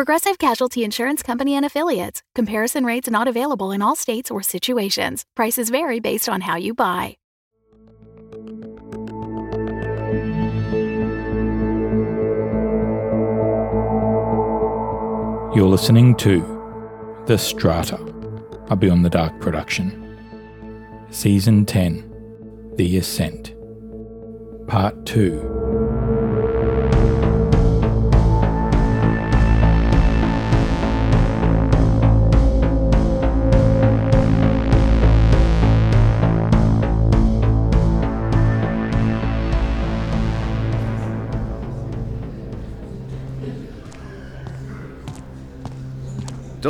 Progressive Casualty Insurance Company and Affiliates. Comparison rates not available in all states or situations. Prices vary based on how you buy. You're listening to The Strata, a Beyond the Dark production. Season 10 The Ascent. Part 2.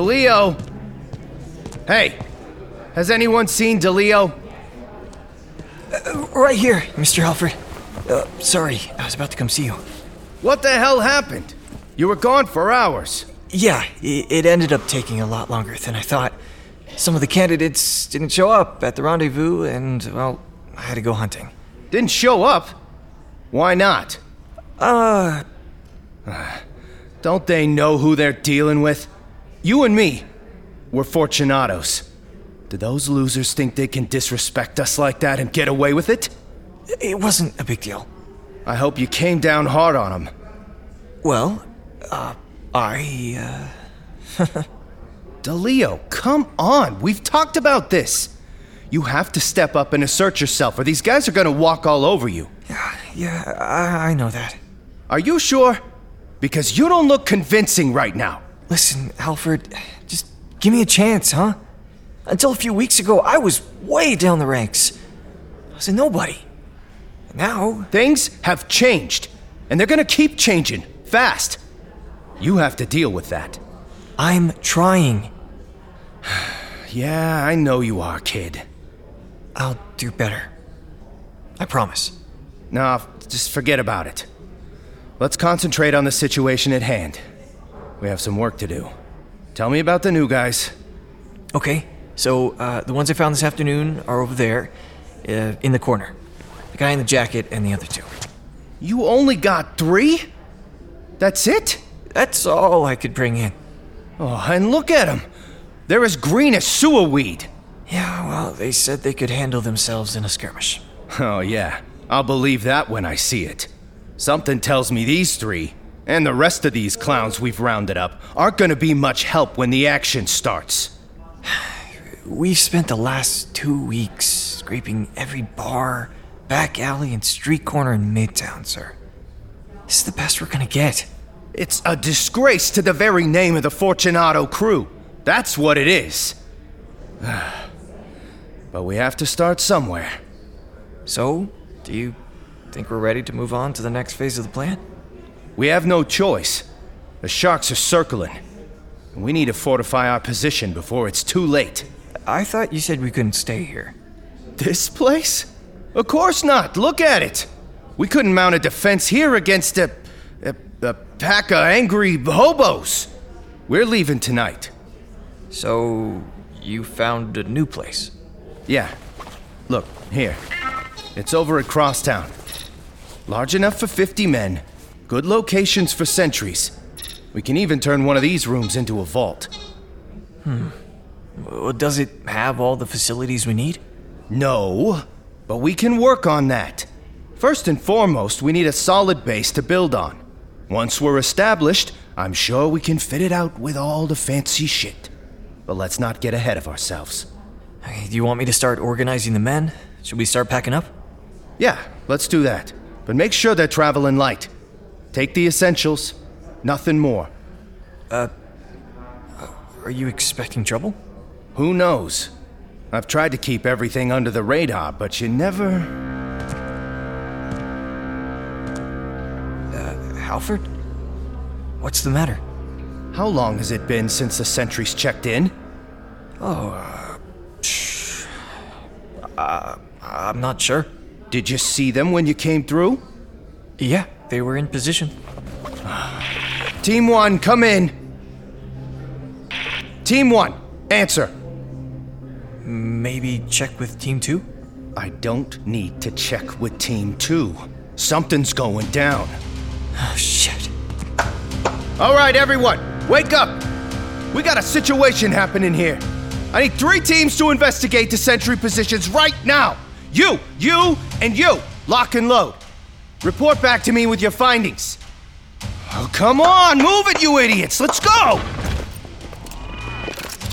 DeLeo! Hey, has anyone seen DeLeo? Right here, Mr. Halford. Uh, sorry, I was about to come see you. What the hell happened? You were gone for hours. Yeah, it ended up taking a lot longer than I thought. Some of the candidates didn't show up at the rendezvous, and, well, I had to go hunting. Didn't show up? Why not? Uh, Don't they know who they're dealing with? You and me, we're Fortunatos. Do those losers think they can disrespect us like that and get away with it? it wasn't a big deal. I hope you came down hard on them. Well, uh, I, uh, DeLeo, come on. We've talked about this. You have to step up and assert yourself, or these guys are gonna walk all over you. yeah, I, I know that. Are you sure? Because you don't look convincing right now. Listen, Halford, just give me a chance, huh? Until a few weeks ago, I was way down the ranks. I was a nobody. Now, Things have changed, and they're gonna keep changing fast. You have to deal with that. I'm trying. Yeah, I know you are, kid. I'll do better. I promise. No, just forget about it. Let's concentrate on the situation at hand. We have some work to do. Tell me about the new guys. Okay, so uh, the ones I found this afternoon are over there, uh, in the corner. The guy in the jacket and the other two. You only got three? That's it? That's all I could bring in. Oh, and look at them. They're as green as sewer weed. Yeah, well, they said they could handle themselves in a skirmish. Oh, yeah. I'll believe that when I see it. Something tells me these three, and the rest of these clowns we've rounded up, aren't gonna be much help when the action starts. We've spent the last two weeks scraping every bar, back alley, and street corner in Midtown, sir. This is the best we're gonna get. It's a disgrace to the very name of the Fortunato crew. That's what it is. but we have to start somewhere. So, do you think we're ready to move on to the next phase of the plan? We have no choice. The sharks are circling. and We need to fortify our position before it's too late. I thought you said we couldn't stay here. This place? Of course not. Look at it. We couldn't mount a defense here against a, a, a pack of angry hobos. We're leaving tonight. So, you found a new place? Yeah. Look, here. It's over at Crosstown. Large enough for 50 men. Good locations for sentries. We can even turn one of these rooms into a vault. Hmm. Does it have all the facilities we need? No, but we can work on that. First and foremost, we need a solid base to build on. Once we're established, I'm sure we can fit it out with all the fancy shit. But let's not get ahead of ourselves. Okay, Do you want me to start organizing the men? Should we start packing up? Yeah, let's do that. But make sure they're traveling light. Take the essentials, nothing more. Uh, are you expecting trouble? Who knows? I've tried to keep everything under the radar, but you never. Halford? What's the matter? How long has it been since the sentries checked in? Oh, uh, Uh, I'm not sure. Did you see them when you came through? Yeah, they were in position. Team 1, come in. Team 1, answer. Maybe check with Team 2? I don't need to check with Team 2. Something's going down. Oh, shit. All right, everyone, wake up! We got a situation happening here. I need three teams to investigate the sentry positions right now. You, you, and you. Lock and load. Report back to me with your findings. Oh, come on, move it, you idiots. Let's go!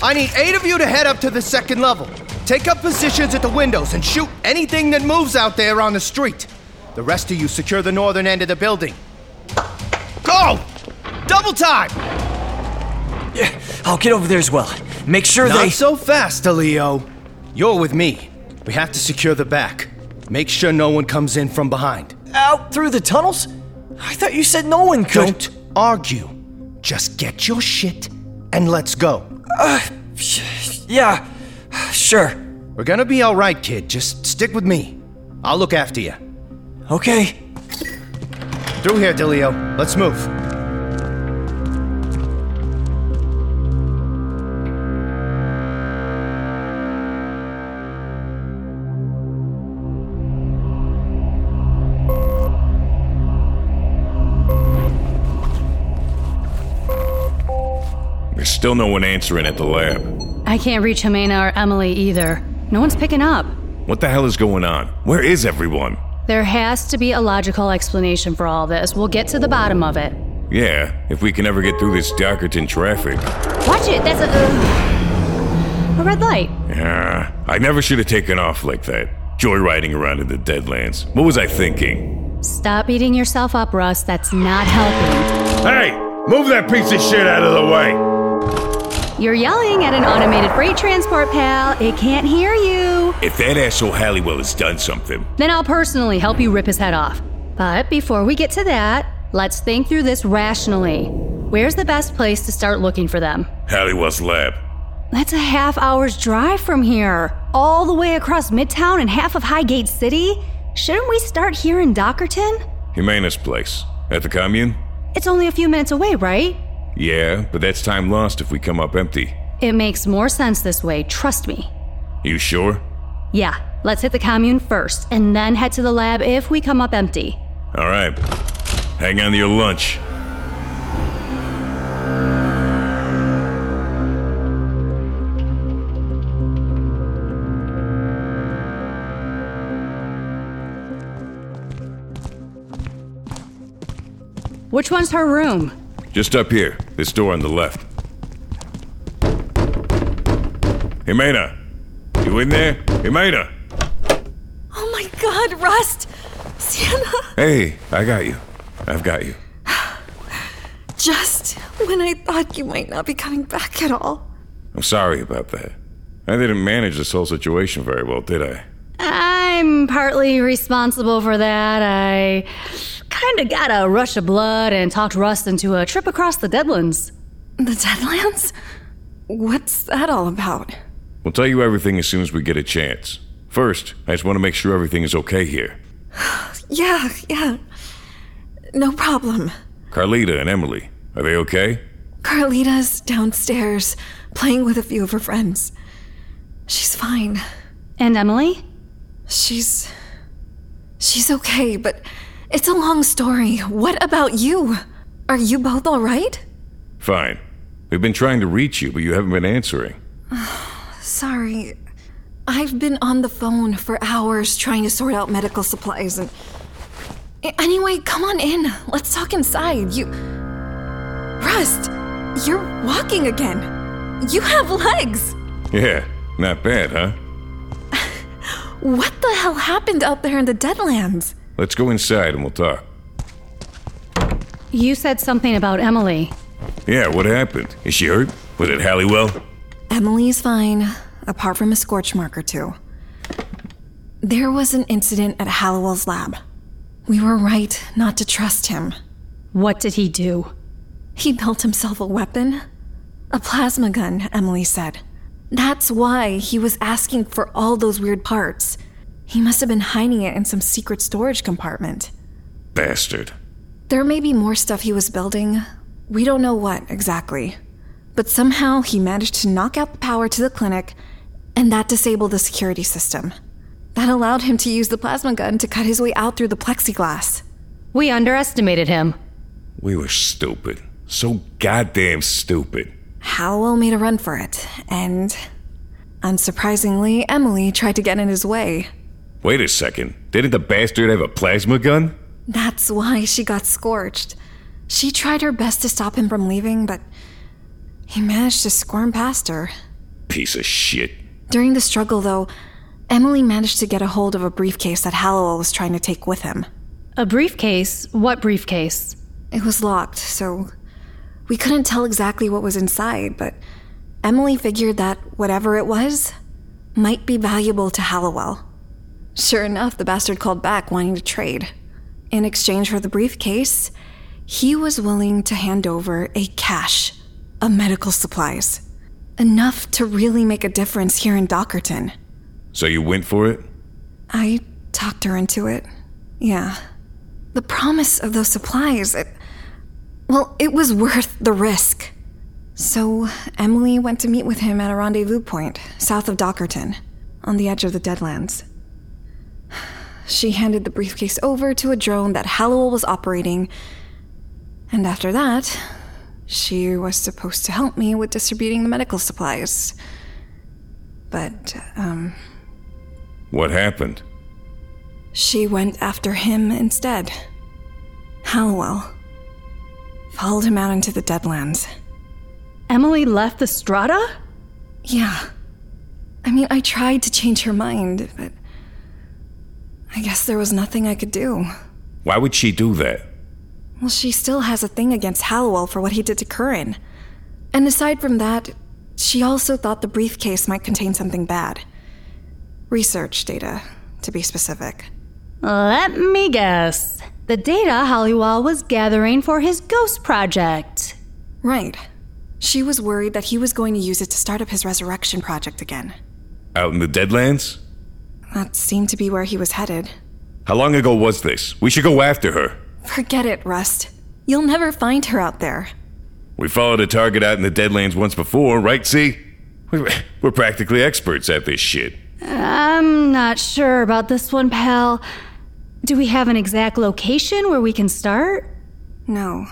I need eight of you to head up to the second level. Take up positions at the windows and shoot anything that moves out there on the street. The rest of you secure the northern end of the building. Go! Double time! Yeah, I'll get over there as well. Make sure Not they. so fast, Leo. You're with me. We have to secure the back. Make sure no one comes in from behind. Out through the tunnels? I thought you said no one could. Don't argue. Just get your shit and let's go. Uh, yeah, sure. We're gonna be alright, kid. Just stick with me. I'll look after you. Okay. Through here, DeLeo. Let's move. Still no one answering at the lab. I can't reach Jimena or Emily either. No one's picking up. What the hell is going on? Where is everyone? There has to be a logical explanation for all this. We'll get to the bottom of it. Yeah, if we can ever get through this Dockerton traffic. Watch it! That's a. Uh, a red light. Yeah, I never should have taken off like that. Joyriding around in the Deadlands. What was I thinking? Stop beating yourself up, Rust. That's not helping. Hey! Move that piece of shit out of the way! You're yelling at an automated freight transport, pal. It can't hear you. If that asshole Halliwell has done something, Then I'll personally help you rip his head off. But before we get to that, let's think through this rationally. Where's the best place to start looking for them? Halliwell's lab. That's a half hour's drive from here, all the way across Midtown and half of Highgate City. Shouldn't we start here in Dockerton? Jimena's place. At the commune? It's only a few minutes away, right? Yeah, but that's time lost if we come up empty. It makes more sense this way, trust me. You sure? Yeah, let's hit the commune first, and then head to the lab if we come up empty. Alright. Hang on to your lunch. Which one's her room? Just up here, this door on the left. Jimena! You in there? Jimena! Oh my god, Rust! Sienna! Hey, I got you. I've got you. Just when I thought you might not be coming back at all. I'm sorry about that. I didn't manage this whole situation very well, did I? I'm partly responsible for that. I kinda got a rush of blood and talked Rust into a trip across the Deadlands. The Deadlands? What's that all about? We'll tell you everything as soon as we get a chance. First, I just want to make sure everything is okay here. Yeah, yeah. No problem. Carlita and Emily, are they okay? Carlita's downstairs playing with a few of her friends. She's fine. And Emily? She's. She's okay, but it's a long story. What about you? Are you both alright? Fine. We've been trying to reach you, but you haven't been answering. Sorry. I've been on the phone for hours trying to sort out medical supplies and. Anyway, come on in. Let's talk inside. You. Rust, you're walking again. You have legs. Yeah, not bad, huh? What the hell happened out there in the Deadlands? Let's go inside and we'll talk. You said something about Emily. Yeah, what happened? Is she hurt? Was it Halliwell? Emily's fine, apart from a scorch mark or two. There was an incident at Halliwell's lab. We were right not to trust him. What did he do? He built himself a weapon. A plasma gun, Emily said. That's why he was asking for all those weird parts. He must have been hiding it in some secret storage compartment. Bastard. There may be more stuff he was building. We don't know what exactly. But somehow he managed to knock out the power to the clinic, and that disabled the security system. That allowed him to use the plasma gun to cut his way out through the plexiglass. We underestimated him. We were stupid. So goddamn stupid. Howell made a run for it, and unsurprisingly, Emily tried to get in his way. Wait a second. Didn't the bastard have a plasma gun? That's why she got scorched. She tried her best to stop him from leaving, but he managed to squirm past her. Piece of shit. During the struggle, though, Emily managed to get a hold of a briefcase that Hallowell was trying to take with him. A briefcase? What briefcase? It was locked, so we couldn't tell exactly what was inside, but Emily figured that whatever it was might be valuable to Hallowell. Sure enough, the bastard called back wanting to trade. In exchange for the briefcase, he was willing to hand over a cache of medical supplies. Enough to really make a difference here in Dockerton. So you went for it? I talked her into it. Yeah. The promise of those supplies, it. Well, it was worth the risk. So, Emily went to meet with him at a rendezvous point south of Dockerton, on the edge of the Deadlands. She handed the briefcase over to a drone that Hallowell was operating, and after that, she was supposed to help me with distributing the medical supplies. But, um, What happened? she went after him instead. Hallowell. Followed him out into the Deadlands. Emily left the strata? Yeah. I mean, I tried to change her mind, but I guess there was nothing I could do. Why would she do that? Well, she still has a thing against Hallowell for what he did to Curran. And aside from that, she also thought the briefcase might contain something bad. Research data, to be specific. Let me guess. The data Halliwell was gathering for his ghost project. Right. She was worried that he was going to use it to start up his resurrection project again. Out in the Deadlands? That seemed to be where he was headed. How long ago was this? We should go after her. Forget it, Rust. You'll never find her out there. We followed a target out in the Deadlands once before, right, see? We're we're practically experts at this shit. I'm not sure about this one, pal. Do we have an exact location where we can start? No.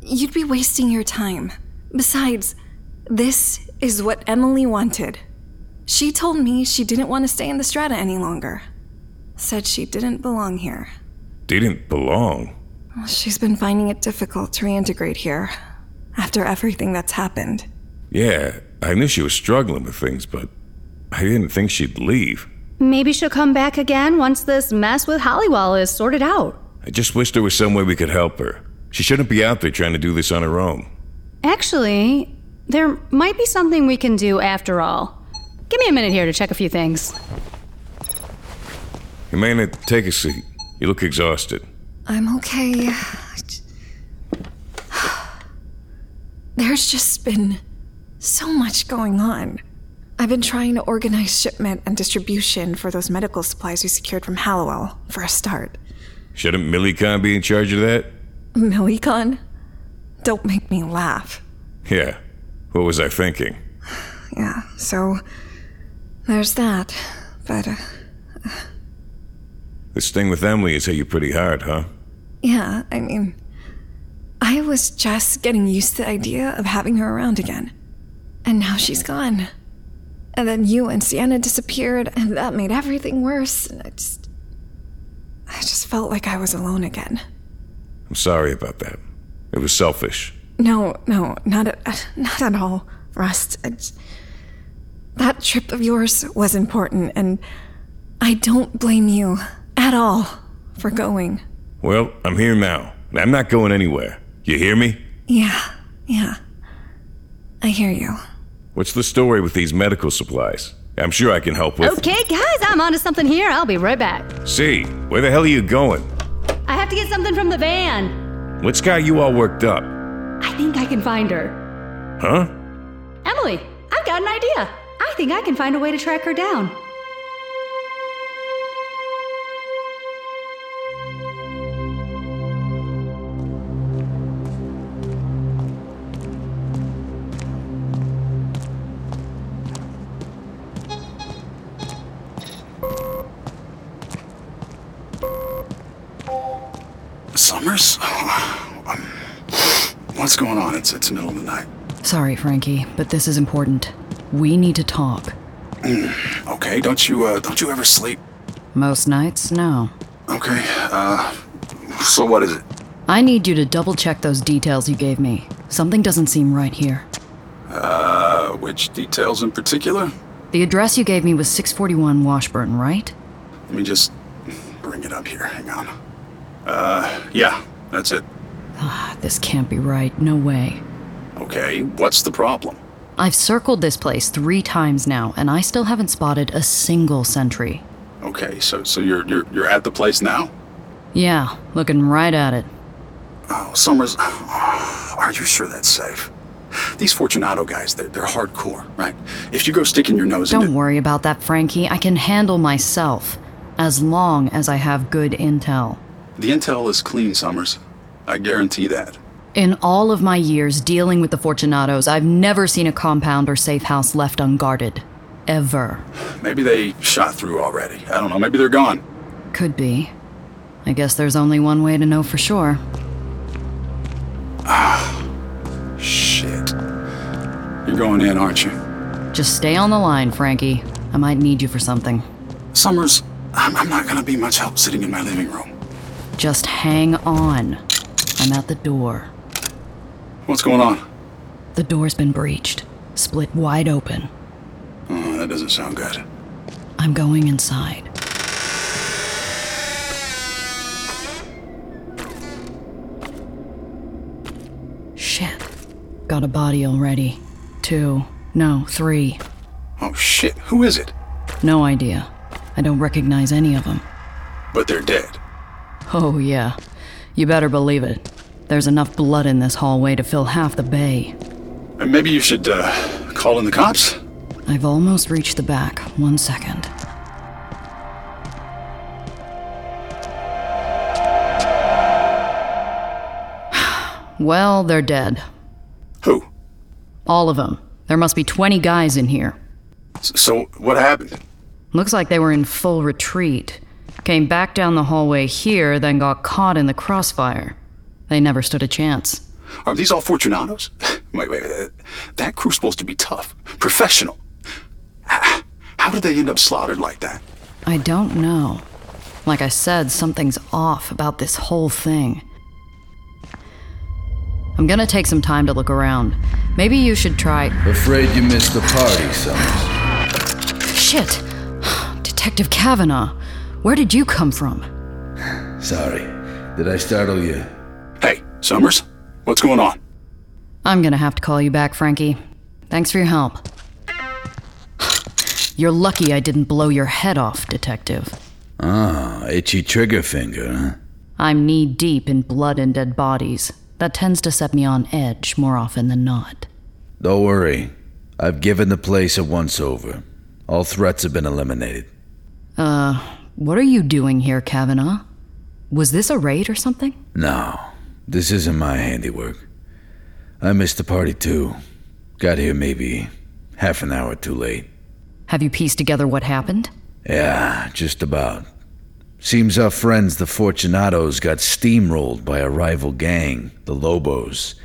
You'd be wasting your time. Besides, this is what Emily wanted. She told me she didn't want to stay in the strata any longer. Said she didn't belong here. Didn't belong. She's been finding it difficult to reintegrate here after everything that's happened. Yeah, I knew she was struggling with things, but I didn't think she'd leave. Maybe she'll come back again once this mess with Halliwell is sorted out. I just wish there was some way we could help her. She shouldn't be out there trying to do this on her own. Actually, there might be something we can do after all. Give me a minute here to check a few things. Amanda, take a seat. You look exhausted. I'm okay. There's just been so much going on. I've been trying to organize shipment and distribution for those medical supplies we secured from Hallowell, for a start. Shouldn't Millicon be in charge of that? Millicon? Don't make me laugh. Yeah. What was I thinking? Yeah, so there's that. But, uh, This thing with Emily has hit you pretty hard, huh? yeah, I mean, I was just getting used to the idea of having her around again. And now she's gone. And then you and Sienna disappeared, and that made everything worse. And I just. I just felt like I was alone again. I'm sorry about that. It was selfish. No, no, not at, not at all, Rust. I just- that trip of yours was important, and I don't blame you at all for going. Well, I'm here now, and I'm not going anywhere. You hear me? Yeah, yeah. I hear you. What's the story with these medical supplies? I'm sure I can help with. Okay, guys, I'm onto something here. I'll be right back. See, where the hell are you going? I have to get something from the van. What's got you all worked up? I think I can find her. Huh? Emily, I've got an idea. I think I can find a way to track her down. Summers? Um, what's going on? It's it's the middle of the night. Sorry, Frankie, but this is important. We need to talk. Okay, don't you uh, don't you ever sleep? Most nights, no. Okay. Uh, so what is it? I need you to double check those details you gave me. Something doesn't seem right here. Uh, which details in particular? The address you gave me was 641 Washburn, right? Let me just bring it up here. Hang on. Uh, yeah, that's it. Ah, this can't be right. No way. Okay, what's the problem? I've circled this place three times now, and I still haven't spotted a single sentry. Okay, so so you're you're you're at the place now? Yeah, looking right at it. Oh, Summers, are you sure that's safe? These Fortunato guys, they're, they're hardcore, right? If you go sticking your nose in- Don't into... worry about that, Frankie. I can handle myself. As long as I have good intel. The intel is clean, Summers. I guarantee that. In all of my years dealing with the Fortunatos, I've never seen a compound or safe house left unguarded. Ever. Maybe they shot through already. I don't know. Maybe they're gone. Could be. I guess there's only one way to know for sure. Ah. Shit. You're going in, aren't you? Just stay on the line, Frankie. I might need you for something. Summers, I'm, I'm not gonna be much help sitting in my living room. Just hang on. I'm at the door. What's going on? The door's been breached, split wide open. Oh, that doesn't sound good. I'm going inside. Shit. Got a body already. Two. No, three. Oh shit, who is it? No idea. I don't recognize any of them. But they're dead. Oh, yeah. You better believe it. There's enough blood in this hallway to fill half the bay. Maybe you should, uh, call in the cops? I've almost reached the back. One second. well, they're dead. Who? All of them. There must be 20 guys in here. S- So, what happened? Looks like they were in full retreat. Came back down the hallway here, then got caught in the crossfire. They never stood a chance. Are these all Fortunatos? wait, wait, wait. That crew's supposed to be tough, professional. How did they end up slaughtered like that? I don't know. Like I said, something's off about this whole thing. I'm gonna take some time to look around. Maybe you should try. Afraid you missed the party, Summers. Shit! Detective Kavanaugh, where did you come from? Sorry. Did I startle you? Hey, Summers, what's going on? I'm gonna have to call you back, Frankie. Thanks for your help. You're lucky I didn't blow your head off, Detective. Ah, itchy trigger finger, huh? I'm knee deep in blood and dead bodies. That tends to set me on edge more often than not. Don't worry. I've given the place a once over. All threats have been eliminated. Uh, what are you doing here, Kavanaugh? Was this a raid or something? No, this isn't my handiwork. I missed the party too. Got here maybe half an hour too late. Have you pieced together what happened? Yeah, just about. Seems our friends, the Fortunatos, got steamrolled by a rival gang, the Lobos.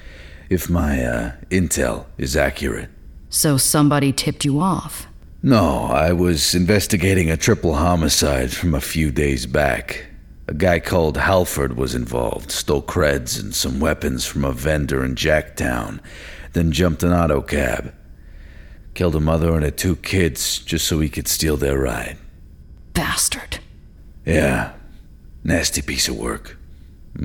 If my uh, intel is accurate. So somebody tipped you off. No, I was investigating a triple homicide from a few days back. A guy called Halford was involved, stole creds and some weapons from a vendor in Jacktown, then jumped an auto cab. Killed a mother and her two kids just so he could steal their ride. Bastard. Yeah, nasty piece of work.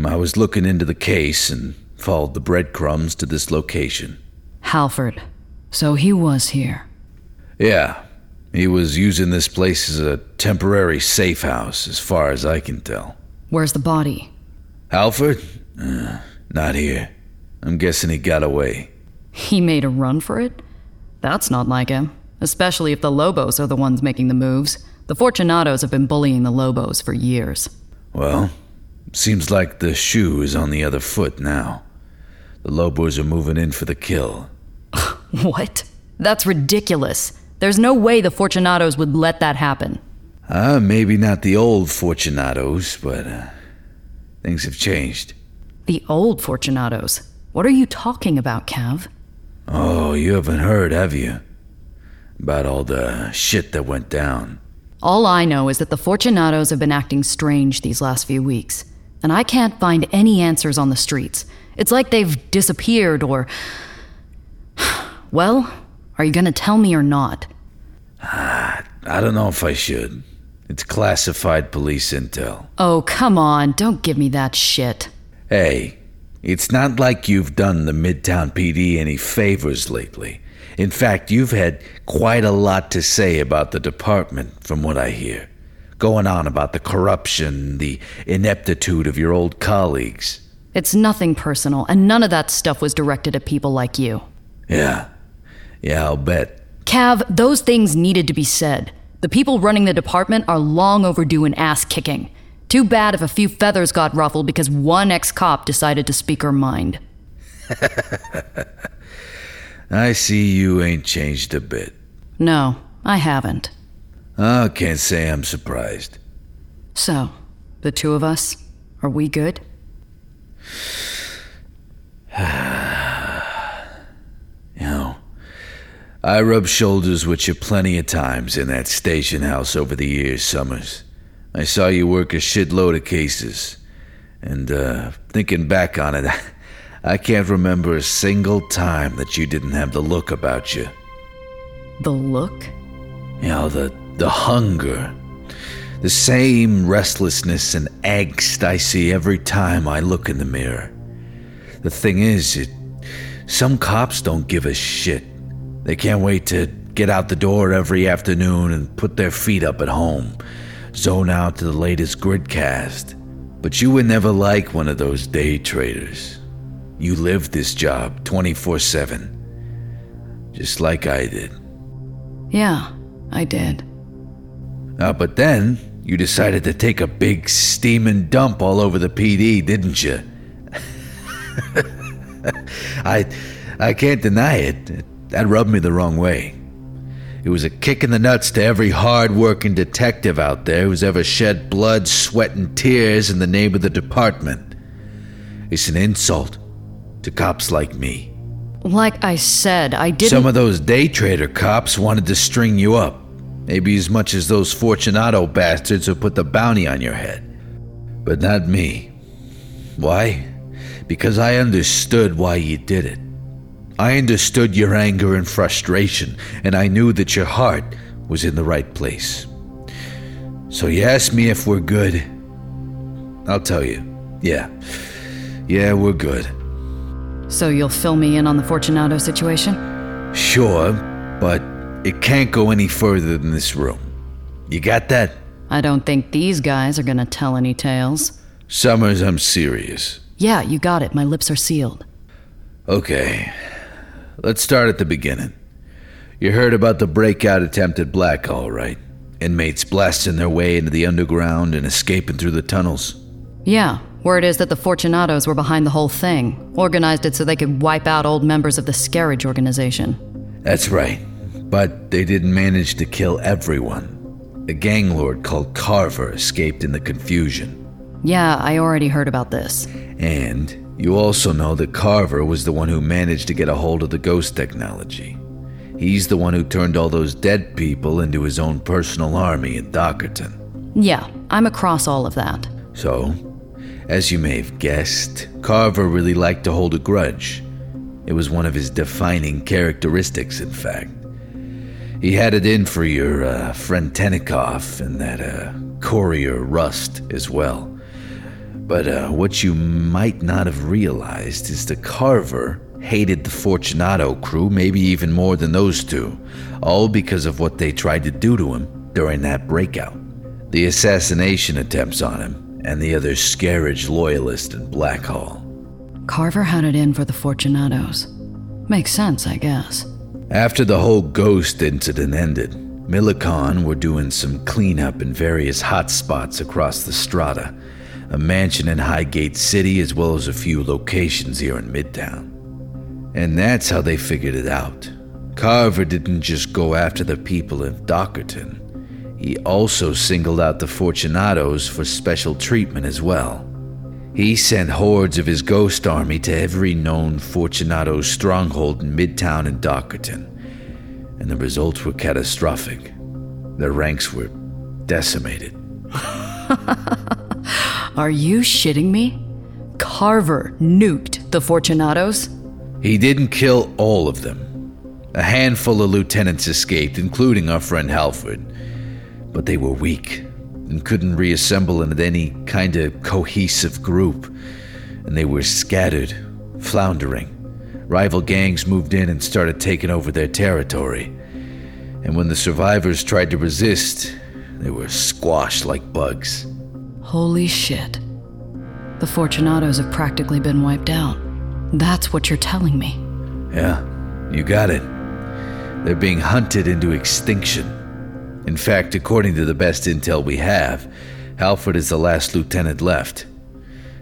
I was looking into the case and followed the breadcrumbs to this location. Halford. So he was here. Yeah, he was using this place as a temporary safe house, as far as I can tell. Where's the body? Halford? Uh, not here. I'm guessing he got away. He made a run for it? That's not like him. especially if the Lobos are the ones making the moves. The Fortunatos have been bullying the Lobos for years. Well, seems like the shoe is on the other foot now. The Lobos are moving in for the kill. What? That's ridiculous. There's no way the Fortunatos would let that happen. Ah, maybe not the old Fortunatos, but uh, things have changed. The old Fortunatos. What are you talking about, Cav? Oh, you haven't heard, have you? About all the shit that went down. All I know is that the Fortunatos have been acting strange these last few weeks, and I can't find any answers on the streets. It's like they've disappeared or. Well, are you gonna tell me or not? Ah, I don't know if I should. It's classified police intel. Oh, come on, don't give me that shit. Hey, it's not like you've done the Midtown PD any favors lately. In fact, you've had quite a lot to say about the department, from what I hear. Going on about the corruption, the ineptitude of your old colleagues. It's nothing personal, and none of that stuff was directed at people like you. Yeah. Yeah, I'll bet. Cav, those things needed to be said. The people running the department are long overdue an ass kicking. Too bad if a few feathers got ruffled because one ex cop decided to speak her mind. I see you ain't changed a bit. No, I haven't. I can't say I'm surprised. So, the two of us, are we good? You know, I rubbed shoulders with you plenty of times in that station house over the years, Summers. I saw you work a shitload of cases. And, uh, thinking back on it, I can't remember a single time that you didn't have the look about you. The look? You know, the, the hunger. The same restlessness and angst I see every time I look in the mirror. The thing is, it, some cops don't give a shit. They can't wait to get out the door every afternoon and put their feet up at home, zone out to the latest gridcast. But you were never like one of those day traders. You lived this job 24 7, just like I did. Yeah, I did. Uh, but then you decided to take a big steaming dump all over the PD, didn't you? I, I can't deny it. That rubbed me the wrong way. It was a kick in the nuts to every hard-working detective out there who's ever shed blood, sweat, and tears in the name of the department. It's an insult to cops like me. Like I said, I didn't. Some of those day trader cops wanted to string you up. Maybe as much as those Fortunato bastards who put the bounty on your head. But not me. Why? Because I understood why you did it. I understood your anger and frustration, and I knew that your heart was in the right place. So you asked me if we're good. I'll tell you. Yeah. Yeah, we're good. So you'll fill me in on the Fortunato situation? Sure, but it can't go any further than this room. You got that? I don't think these guys are gonna tell any tales. Summers, I'm serious. Yeah, you got it. My lips are sealed. Okay. Let's start at the beginning. You heard about the breakout attempt at Blackhall, right? Inmates blasting their way into the underground and escaping through the tunnels. Yeah, word is that the Fortunatos were behind the whole thing, organized it so they could wipe out old members of the Scarage organization. That's right. But they didn't manage to kill everyone. A gang lord called Carver escaped in the confusion. Yeah, I already heard about this. And you also know that Carver was the one who managed to get a hold of the ghost technology. He's the one who turned all those dead people into his own personal army in Dockerton. Yeah, I'm across all of that. So, as you may have guessed, Carver really liked to hold a grudge. It was one of his defining characteristics, in fact. He had it in for your uh, friend Tenikoff and that uh, courier Rust as well. But uh, what you might not have realized is the Carver hated the Fortunato crew maybe even more than those two, all because of what they tried to do to him during that breakout. The assassination attempts on him, and the other Scarage loyalist in Blackhall. Carver had it in for the Fortunatos. Makes sense, I guess. After the whole ghost incident ended, Millicon were doing some cleanup in various hot spots across the strata, a mansion in Highgate City, as well as a few locations here in Midtown. And that's how they figured it out. Carver didn't just go after the people of Dockerton, he also singled out the Fortunatos for special treatment as well. He sent hordes of his ghost army to every known Fortunato stronghold in Midtown and Dockerton, and the results were catastrophic. Their ranks were decimated. Are you shitting me? Carver nuked the Fortunatos? He didn't kill all of them. A handful of lieutenants escaped, including our friend Halford, but they were weak and couldn't reassemble into any kind of cohesive group, and they were scattered, floundering. Rival gangs moved in and started taking over their territory. And when the survivors tried to resist, they were squashed like bugs. Holy shit. The Fortunatos have practically been wiped out. That's what you're telling me. Yeah, you got it. They're being hunted into extinction. In fact, according to the best intel we have, Halford is the last lieutenant left.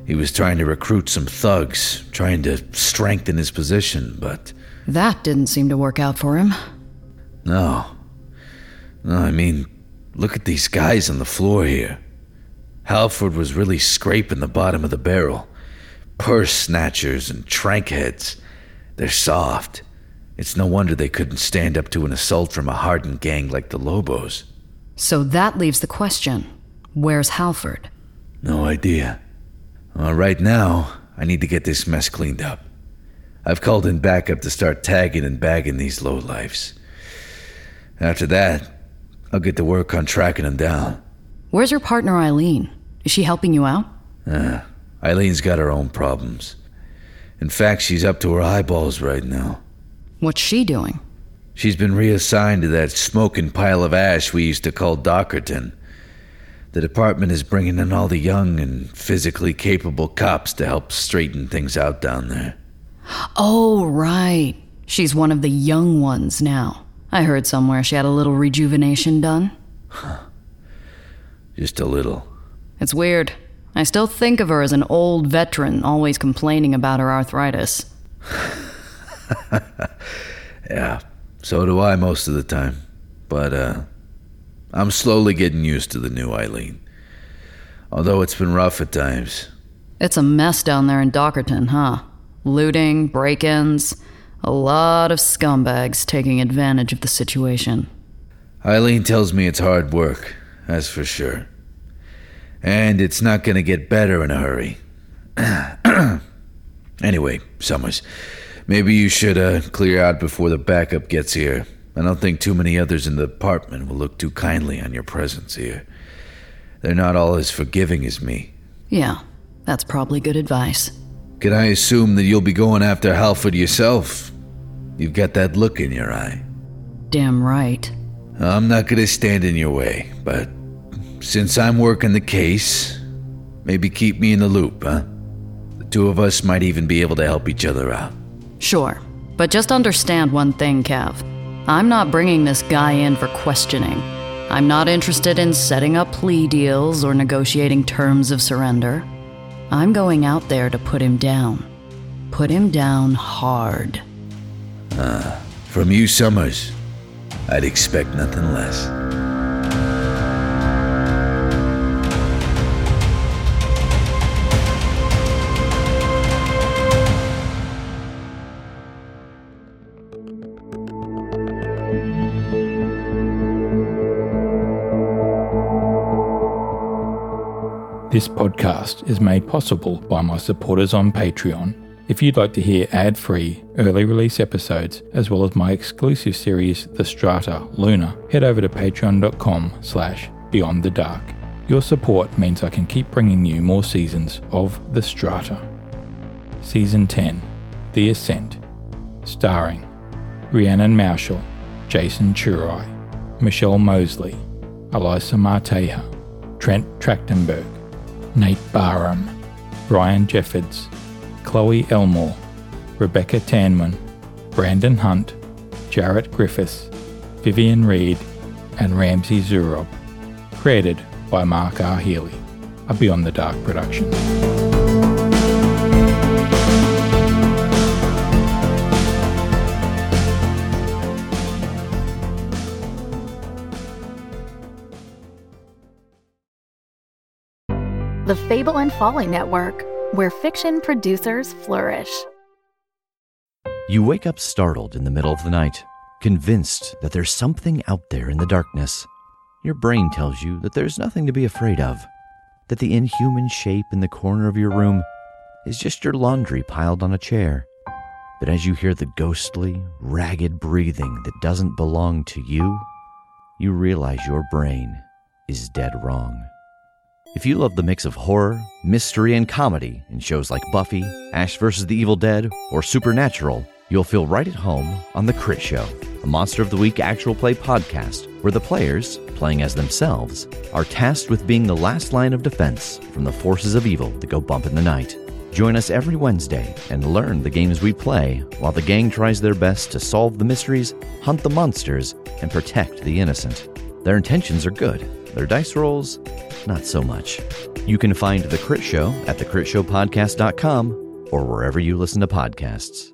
He was trying to recruit some thugs, trying to strengthen his position, but. That didn't seem to work out for him. No. No, I mean, look at these guys on the floor here. Halford was really scraping the bottom of the barrel. Purse snatchers and trank heads. They're soft. It's no wonder they couldn't stand up to an assault from a hardened gang like the Lobos. So that leaves the question where's Halford? No idea. Well, right now, I need to get this mess cleaned up. I've called in backup to start tagging and bagging these lowlifes. After that, I'll get to work on tracking them down. Where's your partner Eileen? Is she helping you out? Uh, Eileen's got her own problems. In fact, she's up to her eyeballs right now. What's she doing? She's been reassigned to that smoking pile of ash we used to call Dockerton. The department is bringing in all the young and physically capable cops to help straighten things out down there. Oh, right. She's one of the young ones now. I heard somewhere she had a little rejuvenation done. Just a little. It's weird. I still think of her as an old veteran always complaining about her arthritis. yeah, so do I most of the time. But, uh, I'm slowly getting used to the new Eileen. Although it's been rough at times. It's a mess down there in Dockerton, huh? Looting, break ins, a lot of scumbags taking advantage of the situation. Eileen tells me it's hard work, that's for sure. And it's not gonna get better in a hurry. anyway, Summers, maybe you should uh, clear out before the backup gets here. I don't think too many others in the apartment will look too kindly on your presence here. They're not all as forgiving as me. Yeah, that's probably good advice. Can I assume that you'll be going after Halford yourself? You've got that look in your eye. Damn right. I'm not gonna stand in your way, but since I'm working the case, maybe keep me in the loop, huh? The two of us might even be able to help each other out. Sure, but just understand one thing, Cav. I'm not bringing this guy in for questioning. I'm not interested in setting up plea deals or negotiating terms of surrender. I'm going out there to put him down. Put him down hard. Uh, from you, Summers, I'd expect nothing less. This podcast is made possible by my supporters on Patreon. If you'd like to hear ad free, early release episodes, as well as my exclusive series, The Strata Luna, head over to patreon.com slash beyond the dark. Your support means I can keep bringing you more seasons of The Strata. Season 10 The Ascent, starring Rhiannon Moushall, Jason Churray, Michelle Mosley, Alyssa Marteja, Trent Trachtenberg, Nate Barham, Brian Jeffords, Chloe Elmore, Rebecca Tanwen, Brandon Hunt, Jarret Griffis, Vivian Reed, and Ramzey Zourob. Created by Mark R. Healy, a Beyond the Dark production. The Fable and Folly Network, where fiction producers flourish. You wake up startled in the middle of the night, convinced that there's something out there in the darkness. Your brain tells you that there's nothing to be afraid of, that the inhuman shape in the corner of your room is just your laundry piled on a chair. But as you hear the ghostly, ragged breathing that doesn't belong to you, you realize your brain is dead wrong. If you love the mix of horror, mystery, and comedy in shows like Buffy, Ash vs. the Evil Dead, or Supernatural, you'll feel right at home on The Crit Show, a Monster of the Week actual play podcast where the players, playing as themselves, are tasked with being the last line of defense from the forces of evil that go bump in the night. Join us every Wednesday and learn the games we play while the gang tries their best to solve the mysteries, hunt the monsters, and protect the innocent. Their intentions are good, their dice rolls, not so much. You can find The Crit Show at thecritshowpodcast.com or wherever you listen to podcasts.